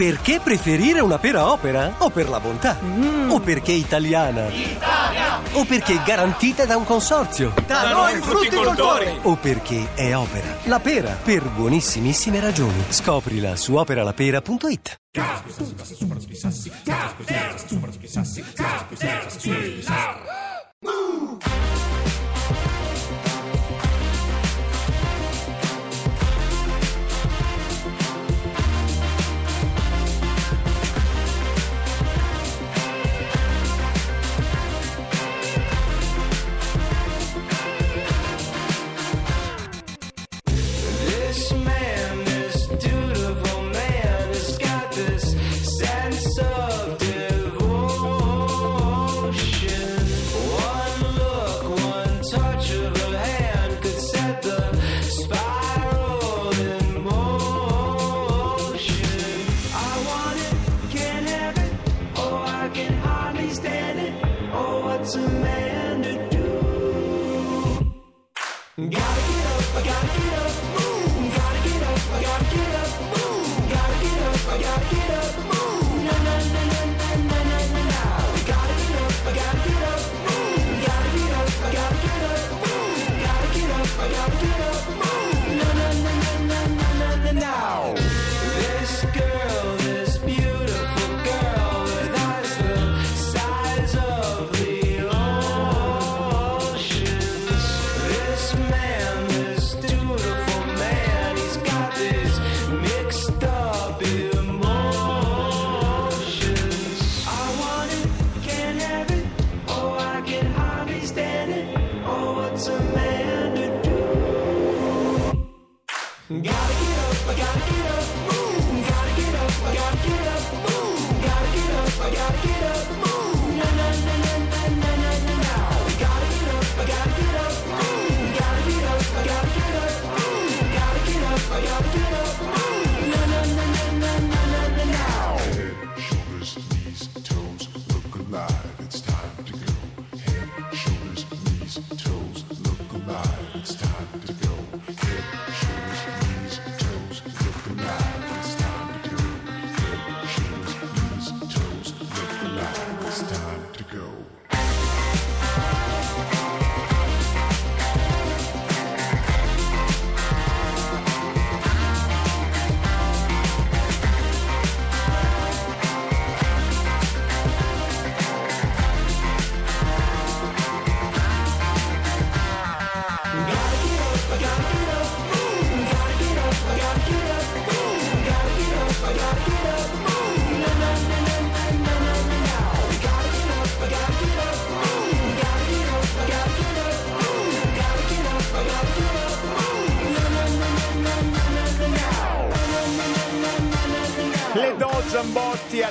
Perché preferire una pera opera? O per la bontà? O perché italiana? Italia! O perché garantita da un consorzio? Da noi frutticoltori! O perché è opera? La pera, per buonissimissime ragioni. Scoprila su operalapera.it. This Gotta get up, move. Na na na na.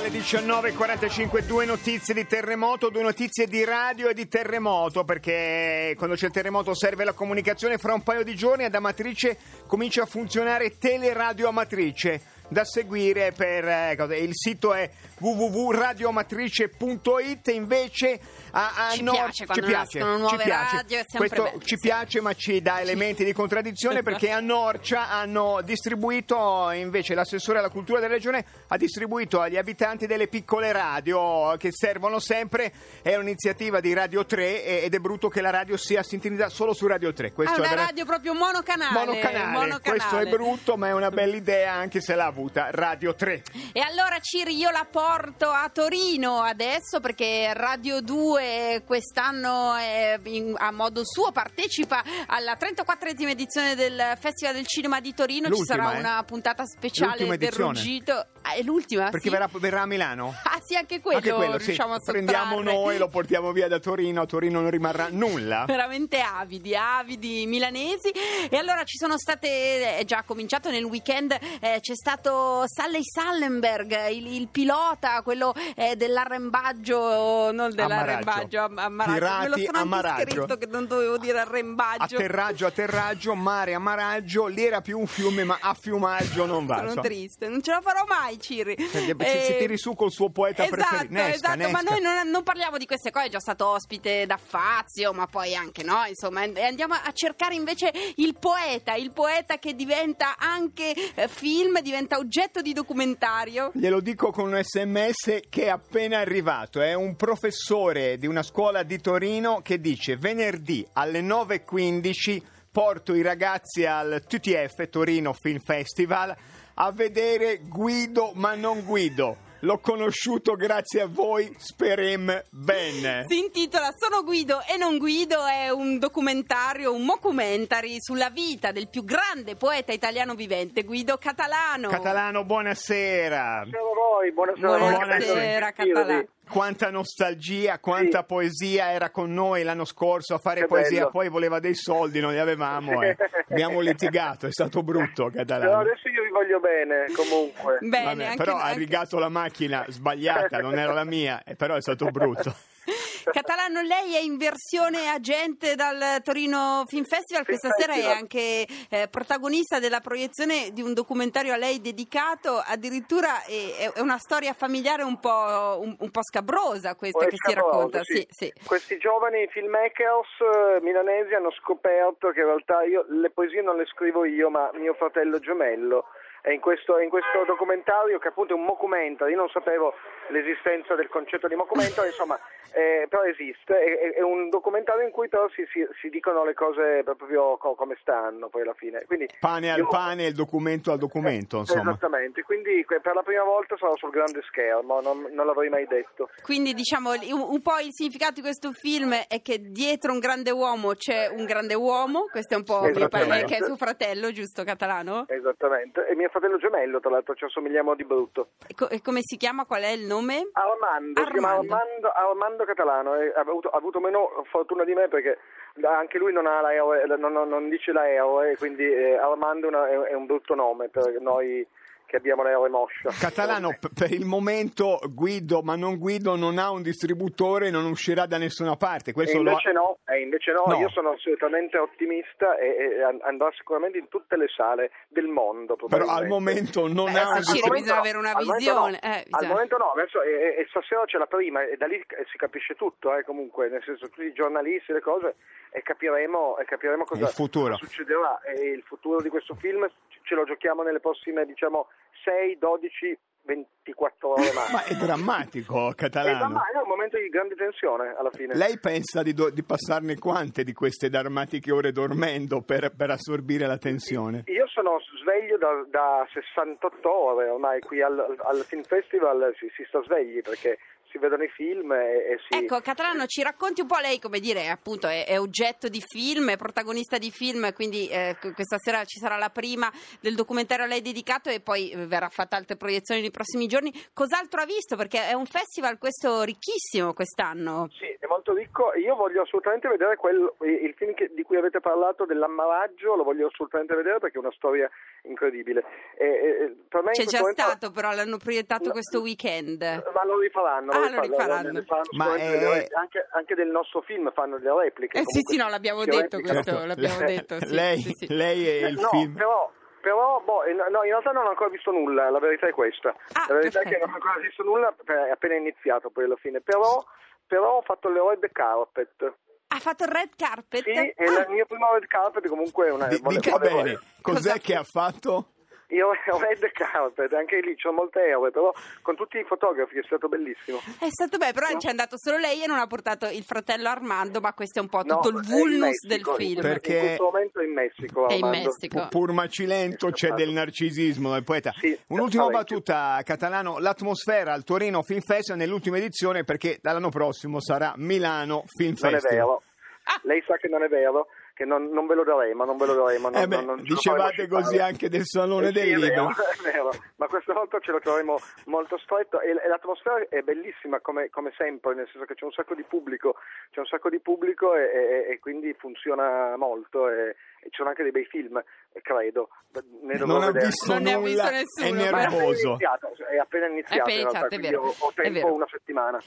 Alle 19.45, due notizie di terremoto, due notizie di radio e di terremoto, perché quando c'è il terremoto serve la comunicazione, fra un paio di giorni ad Amatrice comincia a funzionare Teleradio Amatrice. Da seguire per eh, il sito è www.radioamatrice.it invece a, a Ci nord- piace quando ci piace, nascono nuove ci piace. radio, è sempre Questo bello, ci sì. piace ma ci dà elementi di contraddizione perché a Norcia hanno distribuito invece l'assessore alla cultura della regione ha distribuito agli abitanti delle piccole radio che servono sempre è un'iniziativa di Radio 3 e- ed è brutto che la radio sia sintonizzata solo su Radio 3 Ah, questo una è vera- radio proprio monocanale. monocanale. monocanale. questo è brutto ma è una bella idea anche se l'ha avuta Radio 3 E allora Ciri io la porto a Torino adesso perché Radio 2 quest'anno è in- a modo suo partecipa alla 34esima edizione del Festival del Cinema di Torino. Ci L'ultima, sarà eh? una puntata speciale del ruggito. Ah, è l'ultima? perché sì? verrà, verrà a Milano Ah sì, anche quello, anche quello sì riusciamo a sottrarre. prendiamo noi lo portiamo via da Torino a Torino non rimarrà nulla veramente avidi, avidi milanesi. E allora ci sono state, è già cominciato nel weekend, eh, c'è stato Salley Sallenberg, il, il pilota, quello eh, dell'arrembaggio, non dell'arrembaggio, am- ammaraggio. Pirati Me lo sono ammaraggio. scritto che non dovevo dire arrembaggio. atterraggio atterraggio mare ammaraggio lì era più un fiume ma a fiumaggio non va Sono triste, non ce la farò mai, Ciri. Perché Eh, si tiri su col suo poeta esatto, preferito. Nesca, esatto, ma Nesca. noi non, non parliamo di queste cose, è già stato ospite da Fazio, ma poi anche no, insomma, e andiamo a cercare invece il poeta, il poeta che diventa anche eh, film, diventa oggetto di documentario. Glielo dico con un sms che è appena arrivato. È un professore di una scuola di Torino che dice venerdì alle 9.15 porto i ragazzi al TTF Torino Film Festival a vedere Guido ma non Guido. L'ho conosciuto grazie a voi, sperem bene. Si intitola Sono Guido e non Guido, è un documentario, un mockumentary sulla vita del più grande poeta italiano vivente, Guido Catalano. Catalano, buonasera. Buonasera a voi, buonasera. Buonasera, Sentirvi. Catalano. Quanta nostalgia, quanta Sì. poesia era con noi l'anno scorso a fare Che poesia, bello. poi voleva dei soldi, non li avevamo e abbiamo litigato, è stato brutto No, Catalano. adesso io vi voglio bene, comunque. Bene, Vabbè, anche- però ha anche- rigato la macchina sbagliata, non era la mia, eh, però è stato brutto. Catalano, lei è in versione agente dal Torino Film Festival. Film Questa sera è anche eh, protagonista della proiezione di un documentario a lei dedicato. Addirittura è, è una storia familiare un po', un, un po' scabrosa questa che si scabroso, racconta. sì. Sì, sì. Questi giovani filmmakers eh, milanesi hanno scoperto che in realtà io le poesie non le scrivo io, ma mio fratello gemello. E in questo, in questo documentario, che appunto è un mockumentary, io non sapevo l'esistenza del concetto di mockumentary, insomma, eh, però esiste, è, è- è un documentario in cui però si, si- si dicono le cose proprio co- come stanno poi alla fine. Quindi, Pane al io- pane, il documento al documento, insomma. Esattamente, quindi per la prima volta sarò sul grande schermo, non, non l'avrei mai detto. Quindi diciamo un, un po' il significato di questo film è che dietro un grande uomo c'è un grande uomo. Questo è un po' Filippo, Esattamente. che è suo fratello, giusto, Catalano? Esattamente, e mio fratello gemello, tra l'altro ci assomigliamo di brutto. E co- e come si chiama? Qual è il nome? Armando, Armando. Armando, Armando Catalano, e ha, avuto, ha avuto meno fortuna di me perché anche lui non, non, non- dice la EOE, quindi eh, Armando è un brutto nome per noi che abbiamo la EOE moscia. Catalano, p- per il momento Guido, ma non Guido, non ha un distributore, non uscirà da nessuna parte. E Questo lo ha- invece no, e invece no, No. io sono assolutamente ottimista e, e an- andrà sicuramente in tutte le sale del mondo. Però al momento non Beh, ha un distributore. bisogna avere una al momento visione, no. eh, al momento no, adesso, e, e- e stasera c'è la prima e da lì eh, si capisce tutto, eh, comunque, nel senso tutti i giornalisti, le cose, e capiremo, e capiremo cosa, Il futuro. cosa succederà. E il futuro di questo film ce lo giochiamo nelle prossime, diciamo, 6, 12, 24 ore massimo. Ma è drammatico, Catalano. ma è un momento di grande tensione alla fine. Lei pensa di, do- di passarne quante di queste drammatiche ore dormendo per, per assorbire la tensione? Io sono sveglio da, da 68 ore ormai qui al, al Film Festival si, si sta svegli perché si vedono i film e, e si... Ecco, Catalano, ci racconti un po' lei, come dire, appunto è, è oggetto di film, è protagonista di film, quindi eh, que- questa sera ci sarà la prima del documentario a lei dedicato e poi eh, verrà fatta altre proiezioni nei prossimi giorni. Cos'altro ha visto? Perché è un festival questo ricchissimo quest'anno. Sì, è molto ricco. Io voglio assolutamente vedere quel- il film che- di cui avete parlato dell'ammaraggio, lo voglio assolutamente vedere perché è una storia incredibile. E, e- per me C'è già momento- stato, però l'hanno proiettato No. questo weekend. Ma lo rifaranno, Ah, lo rifaranno. ne faranno Ma è- anche, anche del nostro film fanno delle repliche. Eh sì, sì, no, l'abbiamo Che detto repliche- questo, l'abbiamo lei, detto, sì, lei, sì, sì. lei e il no, film. Però, però boh, eh, no, in realtà non ho ancora visto nulla, la verità è questa. Ah, la verità è che perfetto. non ho ancora visto nulla, eh, è appena iniziato poi alla fine. Però, però ho fatto le red carpet. Ha fatto il red carpet? Sì, e Ah, il mio primo red carpet comunque è una... Di- vole- dica bene, cos'è Cosa- che ha fatto? Io ho red carpet, anche lì c'ho molte euro, però con tutti i fotografi è stato bellissimo. È stato bello, però ci è andato solo lei e non ha portato il fratello Armando, ma questo è un po' No, tutto il è in vulnus del Messico, film. Perché- In questo momento è in Messico, È in. Messico. Pu- Pur Macilento c'è del narcisismo del poeta. Sì, Un'ultima parecchio. battuta, Catalano. L'atmosfera al Torino Film Festival nell'ultima edizione perché dall'anno prossimo sarà Milano Film Non è vero. Ah. Lei sa che non è vero, che non, non ve lo daremo, non ve lo daremo. Non, Eh beh, non- dicevate così scippare. anche del Salone Eh del sì, è Libro. ma questa volta ce lo troveremo molto stretto e, l'atmosfera è bellissima come, come sempre, nel senso che c'è un sacco di pubblico, c'è un sacco di pubblico e, e- e quindi funziona molto e ci sono anche dei bei film. credo. Ne Non ha vedere. visto Non ne ha visto nulla, nessuno, è. Ma è appena nervoso. iniziato, è appena iniziato, È appena in realtà, iniziato, è quindi vero, ho, ho è tempo una settimana.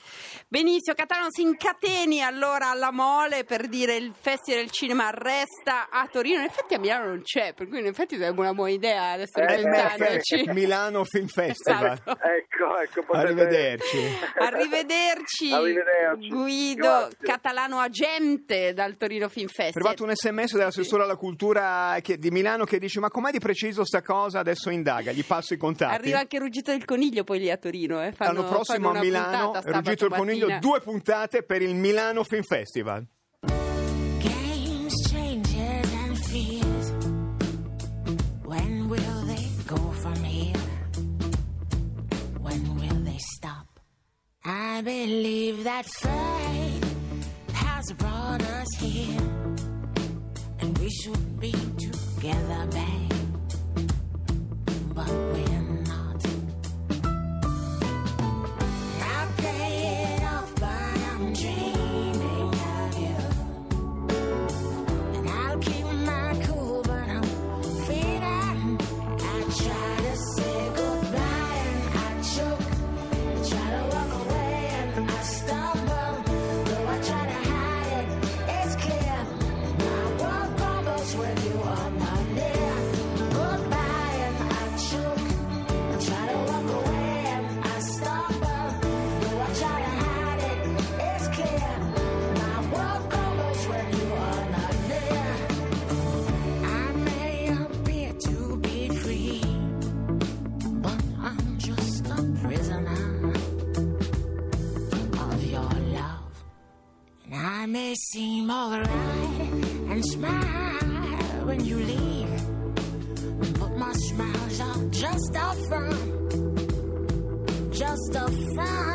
Benissimo, Catalano si incateni allora alla mole per dire il Festival del Cinema resta a Torino. In effetti a Milano non c'è, per cui in effetti sarebbe una buona idea adesso Eh, ripensandoci. Milano Film Festival. Esatto. Ecco, ecco, potete- Arrivederci. Arrivederci, Arrivederci. Guido Grazie. Catalano Agente dal Torino Film È Festival. arrivato un sms dall'assessore alla cultura che- di Milano che dice ma com'è di preciso sta cosa? Adesso indaga, gli passo i contatti. Arriva anche il Ruggito del Coniglio poi lì a Torino. Eh. Fanno, L'anno prossimo fanno a Milano, puntata Ruggito il Coniglio, due puntate per il Milano Film Festival. Games, changes, and fears. When will they go from here? When will they stop? I believe that fate has brought us here, we should be together, babe. But we're may seem alright and smile when you leave, but my smiles are just a front, just a front.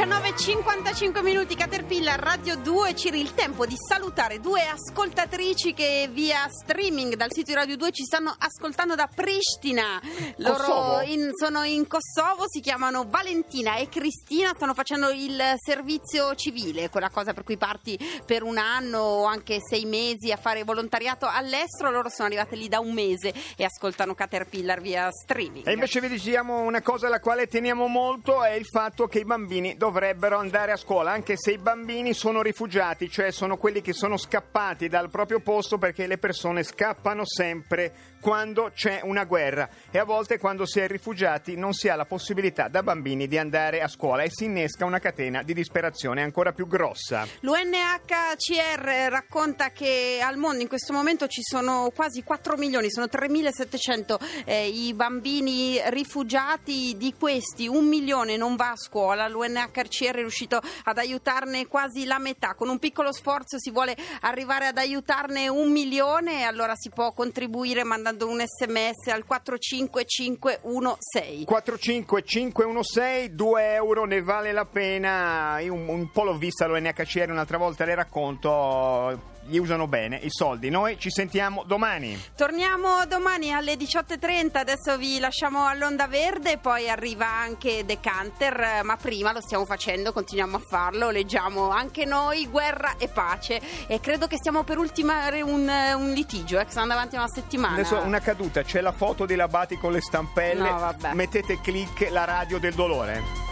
19.55 minuti Caterpillar Radio 2 Ciri il tempo di salutare due ascoltatrici che via streaming dal sito di Radio 2 ci stanno ascoltando da Pristina. Loro in- sono in Kosovo si chiamano Valentina e Cristina stanno facendo il servizio civile quella cosa per cui parti per un anno o anche sei mesi a fare volontariato all'estero. Loro sono arrivate lì da un mese e ascoltano Caterpillar via streaming. E invece vi diciamo una cosa alla quale teniamo molto è il fatto che i bambini dovrebbero andare a scuola, anche se i bambini sono rifugiati, cioè sono quelli che sono scappati dal proprio posto perché le persone scappano sempre quando c'è una guerra e a volte quando si è rifugiati non si ha la possibilità da bambini di andare a scuola e si innesca una catena di disperazione ancora più grossa. L'UNHCR racconta che al mondo in questo momento ci sono quasi 4 milioni, sono 3.700 eh, i bambini rifugiati, di questi un milione non va a scuola, l'UNHCR è riuscito ad aiutarne quasi la metà, con un piccolo sforzo si vuole arrivare ad aiutarne un milione, allora si può contribuire mandando un sms al 45516. 45516, 2 euro ne vale la pena. Io un, un po' l'ho vista l'UNHCR un'altra volta, le racconto. Li usano bene i soldi. Noi ci sentiamo domani. Torniamo domani alle 18.30, adesso vi lasciamo all'onda verde, poi arriva anche Decanter, ma prima lo stiamo facendo, continuiamo a farlo, leggiamo anche noi Guerra e Pace e credo che stiamo per ultimare un, un litigio, eh, che sta andando avanti una settimana. Adesso una caduta, c'è la foto di Labati con le stampelle. No, vabbè. Mettete click la radio del dolore.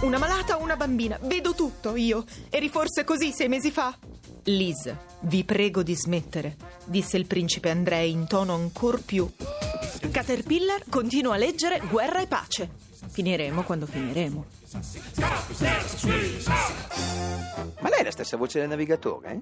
Una malata o una bambina? Vedo tutto io. Eri forse così sei mesi fa? Liz, vi prego di smettere, disse il principe Andrei in tono ancor più. Caterpillar continua a leggere Guerra e pace. Finiremo quando finiremo. Ma lei è la stessa voce del navigatore? eh?